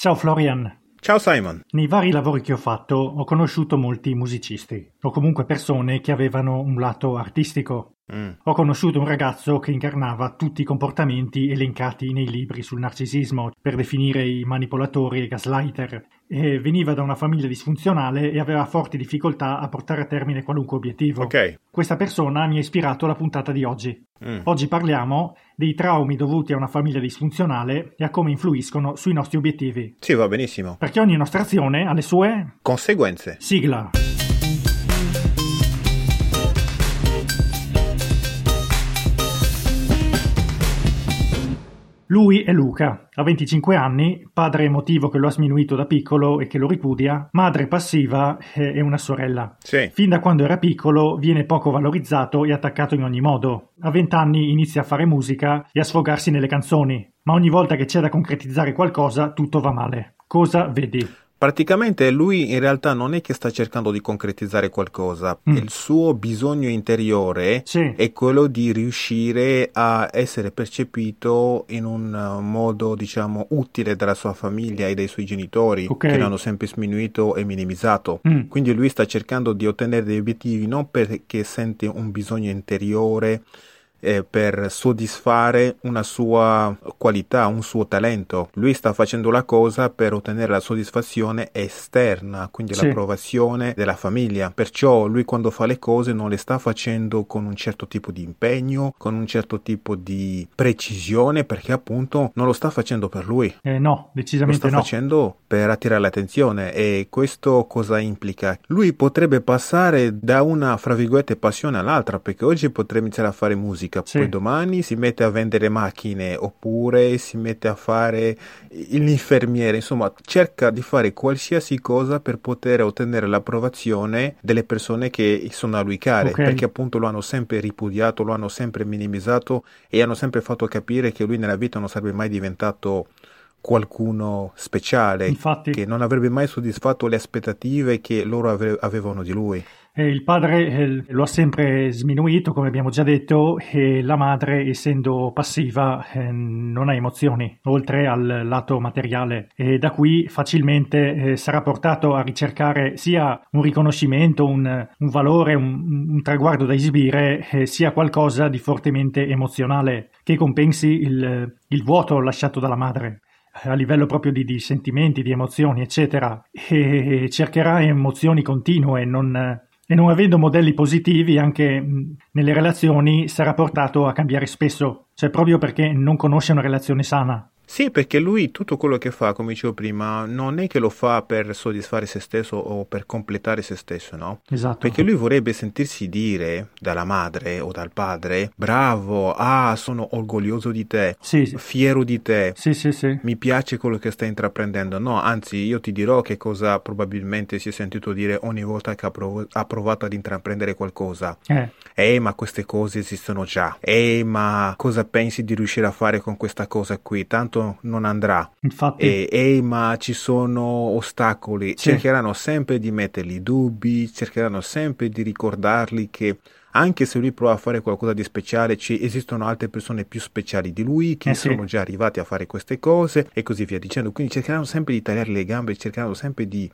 Ciao Florian. Ciao Simon. Nei vari lavori che ho fatto ho conosciuto molti musicisti, o comunque persone che avevano un lato artistico. Mm. Ho conosciuto un ragazzo che incarnava tutti i comportamenti elencati nei libri sul narcisismo per definire i manipolatori e gaslighter. E veniva da una famiglia disfunzionale e aveva forti difficoltà a portare a termine qualunque obiettivo. Okay. Questa persona mi ha ispirato alla puntata di oggi. Mm. Oggi parliamo dei traumi dovuti a una famiglia disfunzionale e a come influiscono sui nostri obiettivi. Sì, va benissimo. Perché ogni nostra azione ha le sue conseguenze. Sigla. Lui è Luca, ha 25 anni, padre emotivo che lo ha sminuito da piccolo e che lo ripudia, madre passiva e una sorella. Sì. Fin da quando era piccolo viene poco valorizzato e attaccato in ogni modo. A 20 anni inizia a fare musica e a sfogarsi nelle canzoni, ma ogni volta che c'è da concretizzare qualcosa tutto va male. Cosa vedi? Praticamente lui in realtà non è che sta cercando di concretizzare qualcosa, mm. il suo bisogno interiore sì. è quello di riuscire a essere percepito in un modo diciamo utile dalla sua famiglia e dai suoi genitori okay. che l'hanno sempre sminuito e minimizzato. Mm. Quindi lui sta cercando di ottenere dei obiettivi non perché sente un bisogno interiore eh, per soddisfare una sua qualità, un suo talento. Lui sta facendo la cosa per ottenere la soddisfazione esterna, quindi sì. l'approvazione della famiglia. Perciò lui quando fa le cose non le sta facendo con un certo tipo di impegno, con un certo tipo di precisione, perché appunto non lo sta facendo per lui. Eh no, decisamente no. Lo sta no. facendo per attirare l'attenzione e questo cosa implica? Lui potrebbe passare da una, fra virgolette, passione all'altra, perché oggi potrebbe iniziare a fare musica musica, sì. poi domani si mette a vendere macchine oppure si mette a fare l'infermiere, insomma cerca di fare qualsiasi cosa per poter ottenere l'approvazione delle persone che sono a lui care, okay. perché appunto lo hanno sempre ripudiato, lo hanno sempre minimizzato e hanno sempre fatto capire che lui nella vita non sarebbe mai diventato qualcuno speciale Infatti, che non avrebbe mai soddisfatto le aspettative che loro ave- avevano di lui. Eh, il padre eh, lo ha sempre sminuito, come abbiamo già detto, e la madre, essendo passiva, eh, non ha emozioni, oltre al lato materiale. E da qui facilmente eh, sarà portato a ricercare sia un riconoscimento, un, un valore, un, un, traguardo da esibire, eh, sia qualcosa di fortemente emozionale che compensi il, il vuoto lasciato dalla madre a livello proprio di, di, sentimenti, di emozioni, eccetera, e cercherà emozioni continue, non, e non avendo modelli positivi anche nelle relazioni sarà portato a cambiare spesso, cioè proprio perché non conosce una relazione sana. Sì, perché lui tutto quello che fa, come dicevo prima, non è che lo fa per soddisfare se stesso o per completare se stesso, no? Esatto. Perché lui vorrebbe sentirsi dire dalla madre o dal padre, bravo, ah, sono orgoglioso di te, sì, fiero di te, sì, sì, sì. mi piace quello che stai intraprendendo. No, anzi, io ti dirò che cosa probabilmente si è sentito dire ogni volta che ha, prov- ha provato ad intraprendere qualcosa. Eh. Ehi, ma queste cose esistono già. Ehi, ma cosa pensi di riuscire a fare con questa cosa qui? Tanto non andrà. Infatti. E, ehi, ma ci sono ostacoli. Sì. Cercheranno sempre di mettergli dubbi, cercheranno sempre di ricordargli che anche se lui prova a fare qualcosa di speciale, ci esistono altre persone più speciali di lui che eh sì. sono già arrivati a fare queste cose e così via dicendo. Quindi cercheranno sempre di tagliare le gambe, cercheranno sempre di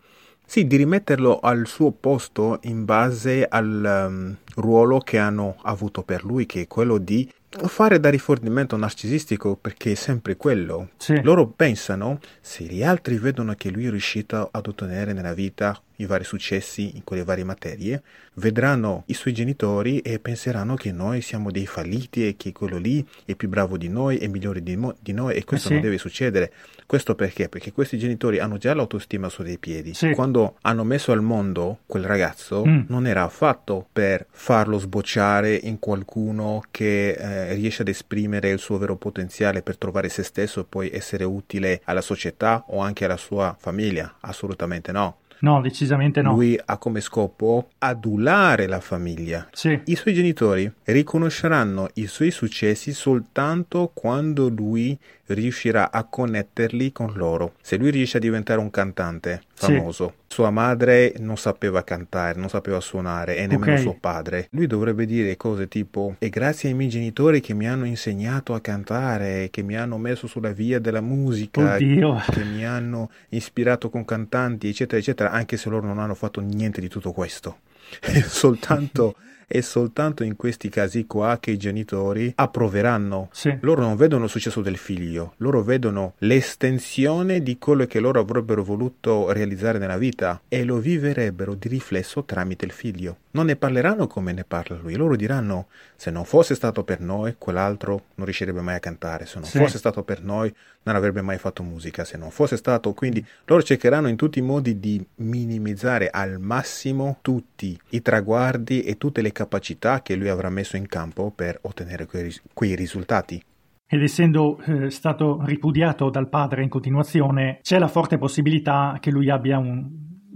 sì, di rimetterlo al suo posto in base al um, ruolo che hanno avuto per lui, che è quello di fare da rifornimento narcisistico, perché è sempre quello. Sì. Loro pensano, se gli altri vedono che lui è riuscito ad ottenere nella vita i vari successi in quelle varie materie, vedranno i suoi genitori e penseranno che noi siamo dei falliti e che quello lì è più bravo di noi, è migliore di, mo- di noi e questo eh sì. non deve succedere. Questo perché? Perché questi genitori hanno già l'autostima su dei piedi. Sì. Quando hanno messo al mondo quel ragazzo, Mm. non era affatto per farlo sbocciare in qualcuno che eh, riesce ad esprimere il suo vero potenziale per trovare se stesso e poi essere utile alla società o anche alla sua famiglia. Assolutamente no. No, decisamente no. Lui ha come scopo adulare la famiglia. Sì. I suoi genitori riconosceranno i suoi successi soltanto quando lui riuscirà a connetterli con loro. Se lui riesce a diventare un cantante famoso, sì. sua madre non sapeva cantare, non sapeva suonare e nemmeno okay. suo padre, lui dovrebbe dire cose tipo è grazie ai miei genitori che mi hanno insegnato a cantare, che mi hanno messo sulla via della musica, Oddio. che mi hanno ispirato con cantanti, eccetera, eccetera, anche se loro non hanno fatto niente di tutto questo. soltanto è soltanto in questi casi qua che i genitori approveranno. Sì. Loro non vedono il successo del figlio, loro vedono l'estensione di quello che loro avrebbero voluto realizzare nella vita e lo viverebbero di riflesso tramite il figlio. Non ne parleranno come ne parla lui, loro diranno se non fosse stato per noi quell'altro non riuscirebbe mai a cantare, se non sì. fosse stato per noi non avrebbe mai fatto musica, se non fosse stato quindi loro cercheranno in tutti i modi di minimizzare al massimo tutti i traguardi e tutte le capacità che lui avrà messo in campo per ottenere quei, quei risultati. Ed essendo eh, stato ripudiato dal padre in continuazione, c'è la forte possibilità che lui abbia un,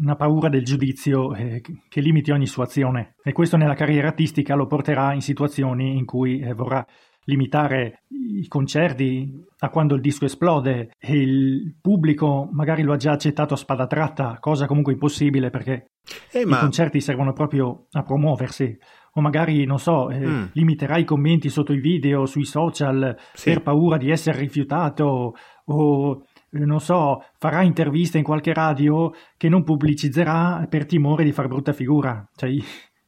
una paura del giudizio eh, che limiti ogni sua azione. E questo nella carriera artistica lo porterà in situazioni in cui eh, vorrà limitare i concerti a quando il disco esplode e il pubblico magari lo ha già accettato a spada tratta, cosa comunque impossibile perché eh, ma... i concerti servono proprio a promuoversi. O magari, non so, eh, mm. limiterà i commenti sotto i video, sui social, sì. per paura di essere rifiutato, o eh, non so, farà interviste in qualche radio che non pubblicizzerà per timore di far brutta figura. Cioè,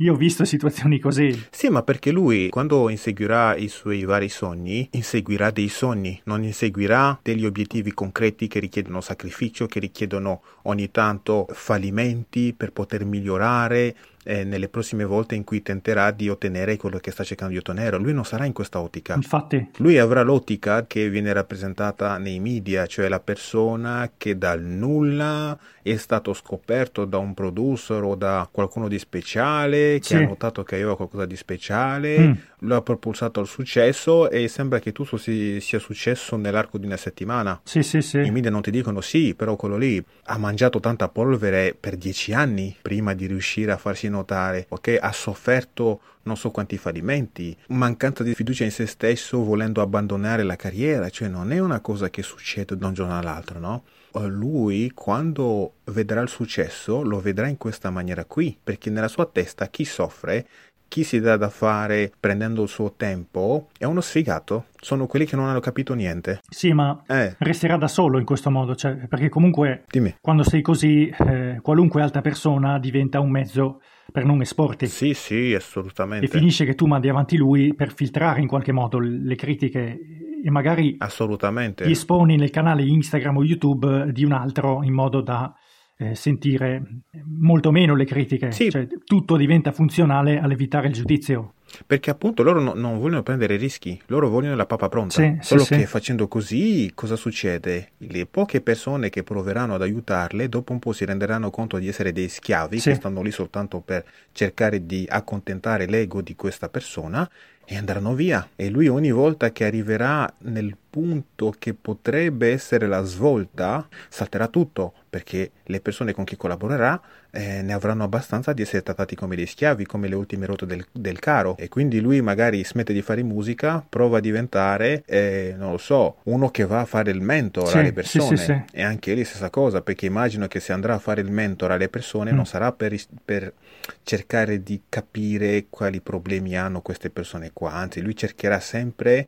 io ho visto situazioni così. Sì, ma perché lui, quando inseguirà i suoi vari sogni, inseguirà dei sogni, non inseguirà degli obiettivi concreti che richiedono sacrificio, che richiedono ogni tanto fallimenti per poter migliorare, eh, nelle prossime volte in cui tenterà di ottenere quello che sta cercando di ottenere. Lui non sarà in questa ottica. Infatti. Lui avrà l'ottica che viene rappresentata nei media, cioè la persona che dal nulla è stato scoperto da un producer o da qualcuno di speciale che sì. ha notato che aveva qualcosa di speciale, mm. Lo ha propulsato al successo e sembra che tutto si, sia successo nell'arco di una settimana. Sì, sì, sì. I media non ti dicono sì, però quello lì ha mangiato tanta polvere per dieci anni prima di riuscire a farsi notare, ok? Ha sofferto non so quanti fallimenti, mancanza di fiducia in se stesso volendo abbandonare la carriera, cioè non è una cosa che succede da un giorno all'altro, no? Lui quando vedrà il successo lo vedrà in questa maniera qui, perché nella sua testa chi soffre chi si dà da fare prendendo il suo tempo è uno sfigato. Sono quelli che non hanno capito niente. Sì, ma eh. resterà da solo in questo modo, cioè, perché comunque Dimmi. quando sei così, eh, qualunque altra persona diventa un mezzo per non esporti. Sì, sì, assolutamente. E finisce che tu mandi avanti lui per filtrare in qualche modo le critiche e magari assolutamente. ti esponi nel canale Instagram o YouTube di un altro in modo da eh, sentire molto meno le critiche, sì. cioè, tutto diventa funzionale all'evitare il giudizio. Perché appunto loro no, non vogliono prendere rischi, loro vogliono la papa pronta. Sì, Solo sì, che facendo così cosa succede? Le poche persone che proveranno ad aiutarle dopo un po' si renderanno conto di essere dei schiavi che stanno lì soltanto per cercare di accontentare l'ego di questa persona e andranno via. E lui ogni volta che arriverà nel punto che potrebbe essere la svolta, salterà tutto, perché le persone con chi collaborerà eh, ne avranno abbastanza di essere trattati come dei schiavi, come le ultime rotte del, del caro. E quindi lui magari smette di fare musica, prova a diventare, eh, non lo so, uno che va a fare il mentor sì, alle persone. Sì, sì, e anche lì stessa cosa, perché immagino che se andrà a fare il mentor alle persone mm. non sarà per, per cercare di capire quali problemi hanno queste persone qua, anzi lui cercherà sempre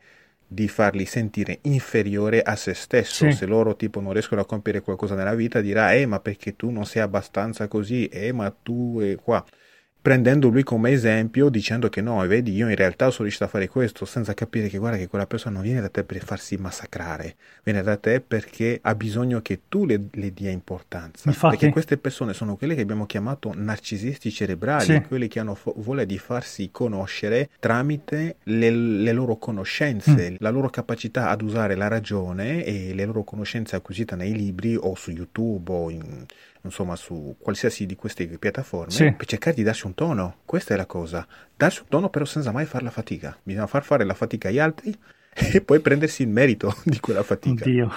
di farli sentire inferiore a se stesso. Sì. Se loro tipo non riescono a compiere qualcosa nella vita, dirà, eh, ma perché tu non sei abbastanza così, eh, ma tu è qua prendendo lui come esempio, dicendo che no, vedi, io in realtà sono riuscito a fare questo, senza capire che guarda che quella persona non viene da te per farsi massacrare, viene da te perché ha bisogno che tu le, le dia importanza. Infatti. Perché queste persone sono quelle che abbiamo chiamato narcisisti cerebrali, sì. quelli che hanno fo- voglia di farsi conoscere tramite le, le loro conoscenze, mm. la loro capacità ad usare la ragione e le loro conoscenze acquisite nei libri o su YouTube o in insomma su qualsiasi di queste piattaforme sì. per cercare di darsi un tono. Questa è la cosa. Darsi un tono però senza mai fare la fatica. Bisogna far fare la fatica agli altri e poi prendersi il merito di quella fatica. Oddio.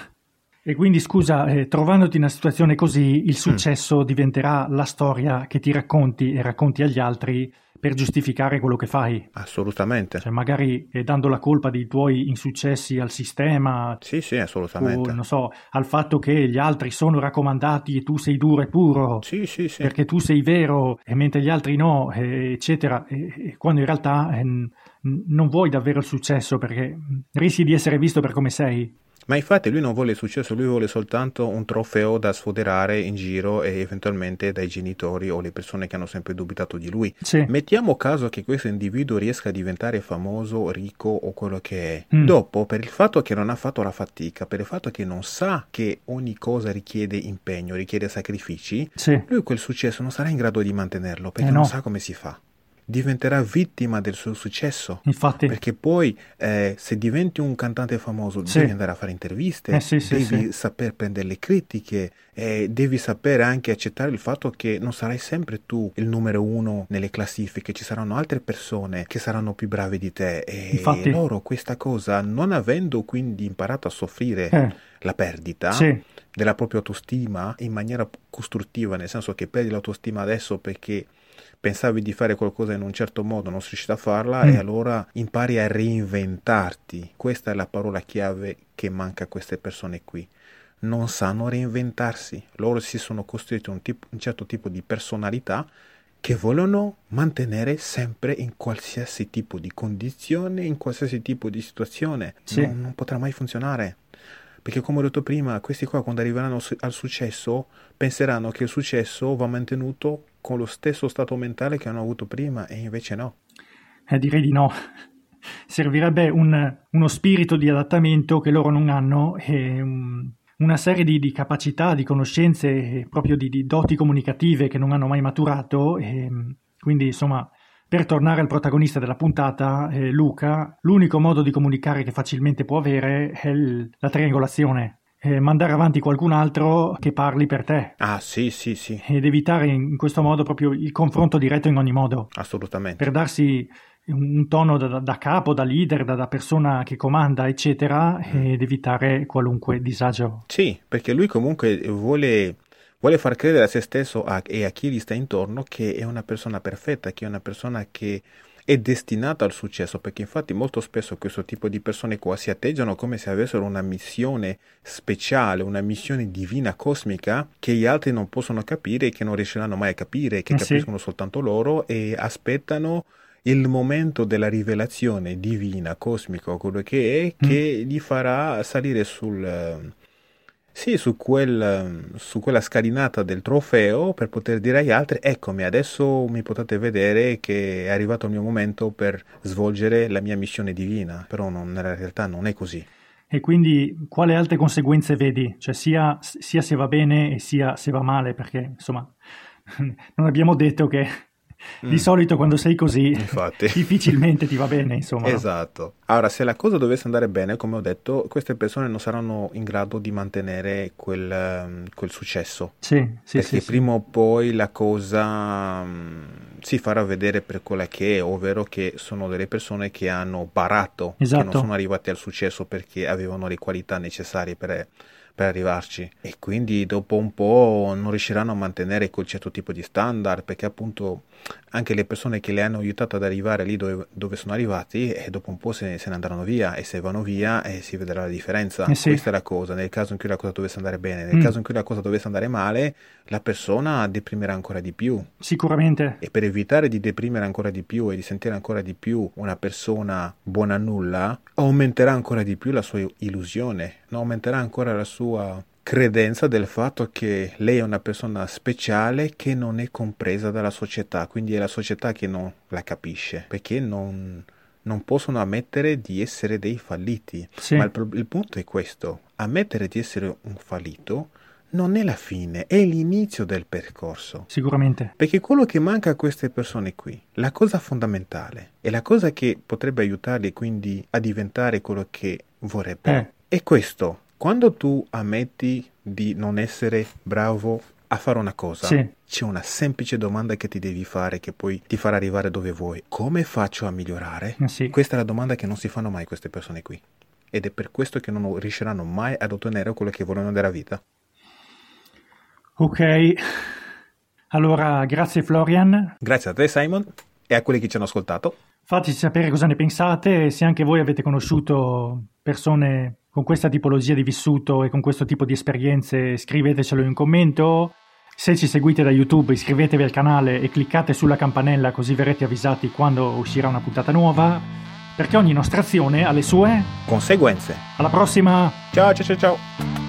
E quindi scusa, eh, trovandoti in una situazione così, il successo mm. diventerà la storia che ti racconti e racconti agli altri per giustificare quello che fai. Assolutamente. Cioè, magari eh, dando la colpa dei tuoi insuccessi al sistema. Sì, sì, assolutamente. O, non so, al fatto che gli altri sono raccomandati e tu sei duro e puro. Sì, sì, sì. Perché tu sei vero e mentre gli altri no, eh, eccetera. E, e quando in realtà eh, non vuoi davvero il successo perché rischi di essere visto per come sei. Ma infatti lui non vuole il successo, lui vuole soltanto un trofeo da sfoderare in giro e eventualmente dai genitori o le persone che hanno sempre dubitato di lui. Sì. Mettiamo caso che questo individuo riesca a diventare famoso, ricco o quello che è. Mm. Dopo, per il fatto che non ha fatto la fatica, per il fatto che non sa che ogni cosa richiede impegno, richiede sacrifici, sì. lui quel successo non sarà in grado di mantenerlo perché eh no. non sa come si fa diventerà vittima del suo successo. Infatti. Perché poi eh, se diventi un cantante famoso sì. devi andare a fare interviste, eh, sì, devi sì, saper prendere le critiche, e devi sapere anche accettare il fatto che non sarai sempre tu il numero uno nelle classifiche, ci saranno altre persone che saranno più brave di te e Infatti. loro questa cosa, non avendo quindi imparato a soffrire eh. la perdita, della propria autostima in maniera costruttiva, nel senso che perdi l'autostima adesso perché pensavi di fare qualcosa in un certo modo, non sei riuscito a farla mm. e allora impari a reinventarti. Questa è la parola chiave che manca a queste persone qui. Non sanno reinventarsi, loro si sono costruiti un, tipo, un certo tipo di personalità che vogliono mantenere sempre in qualsiasi tipo di condizione, in qualsiasi tipo di situazione. Sì. Non, non potrà mai funzionare. Perché come ho detto prima, questi qua quando arriveranno al successo penseranno che il successo va mantenuto con lo stesso stato mentale che hanno avuto prima e invece no. Eh, direi di no. Servirebbe un, uno spirito di adattamento che loro non hanno e un, una serie di, di, capacità, di conoscenze, proprio di, di, doti comunicative che non hanno mai maturato. E, quindi, insomma, per tornare al protagonista della puntata, eh, Luca, l'unico modo di comunicare che facilmente può avere è il, la triangolazione eh, mandare avanti qualcun altro che parli per te. Ah, sì, sì, sì. Ed evitare in questo modo proprio il confronto diretto in ogni modo. Assolutamente. Per darsi un tono da, da capo, da leader, da, da, persona che comanda, eccetera, mm. ed evitare qualunque disagio. Sì, perché lui comunque vuole, vuole far credere a se stesso a, e a chi gli sta intorno che è una persona perfetta, che è una persona che è destinata al successo, perché infatti molto spesso questo tipo di persone qua si atteggiano come se avessero una missione speciale, una missione divina cosmica che gli altri non possono capire e che non riusciranno mai a capire, che eh capiscono sì. soltanto loro e aspettano il momento della rivelazione divina, cosmica, quello che è, mm. che gli farà salire sul, sì, su, quel, su, quella scalinata del trofeo per poter dire agli altri, eccomi, adesso mi potete vedere che è arrivato il mio momento per svolgere la mia missione divina, però non, nella realtà non è così. E quindi quali altre conseguenze vedi? Cioè sia, sia se va bene e sia se va male, perché insomma non abbiamo detto che di mm. solito quando sei così Infatti. difficilmente ti va bene, insomma. Esatto. Allora, se la cosa dovesse andare bene, come ho detto, queste persone non saranno in grado di mantenere quel, ehm, quel successo. Sì, sì, Perché sì, prima o poi la cosa um, si farà vedere per quella che è, ovvero che sono delle persone che hanno barato, esatto. che non sono arrivate al successo perché avevano le qualità necessarie per per arrivarci e quindi dopo un po' non riusciranno a mantenere quel certo tipo di standard perché appunto anche le persone che le hanno aiutato ad arrivare lì dove, dove sono arrivati e dopo un po' se, se, ne andranno via e se vanno via eh, si vedrà la differenza eh sì. questa è la cosa nel caso in cui la cosa dovesse andare bene nel mm. caso in cui la cosa dovesse andare male la persona deprimerà ancora di più sicuramente e per evitare di deprimere ancora di più e di sentire ancora di più una persona buona a nulla aumenterà ancora di più la sua illusione aumenterà ancora la sua credenza del fatto che lei è una persona speciale che non è compresa dalla società, quindi è la società che non la capisce, perché non, non possono ammettere di essere dei falliti. Sì. Ma il, il punto è questo, ammettere di essere un fallito non è la fine, è l'inizio del percorso. Sicuramente. Perché quello che manca a queste persone qui, la cosa fondamentale, e la cosa che potrebbe aiutarli quindi a diventare quello che vorrebbero, eh. è questo quando tu ammetti di non essere bravo a fare una cosa, sì. c'è una semplice domanda che ti devi fare che poi ti farà arrivare dove vuoi. Come faccio a migliorare? Eh sì. Questa è la domanda che non si fanno mai queste persone qui. ed è per questo che non riusciranno mai ad ottenere quello che vogliono della vita. Ok, allora grazie Florian. Grazie a te Simon e a quelli che ci hanno ascoltato. Fateci sapere cosa ne pensate e se anche voi avete conosciuto persone con questa tipologia di vissuto e con questo tipo di esperienze, scrivetecelo in commento. Se ci seguite da YouTube iscrivetevi al canale e cliccate sulla campanella così verrete avvisati quando uscirà una puntata nuova, perché ogni nostra azione ha le sue conseguenze. Alla prossima! Ciao ciao ciao ciao!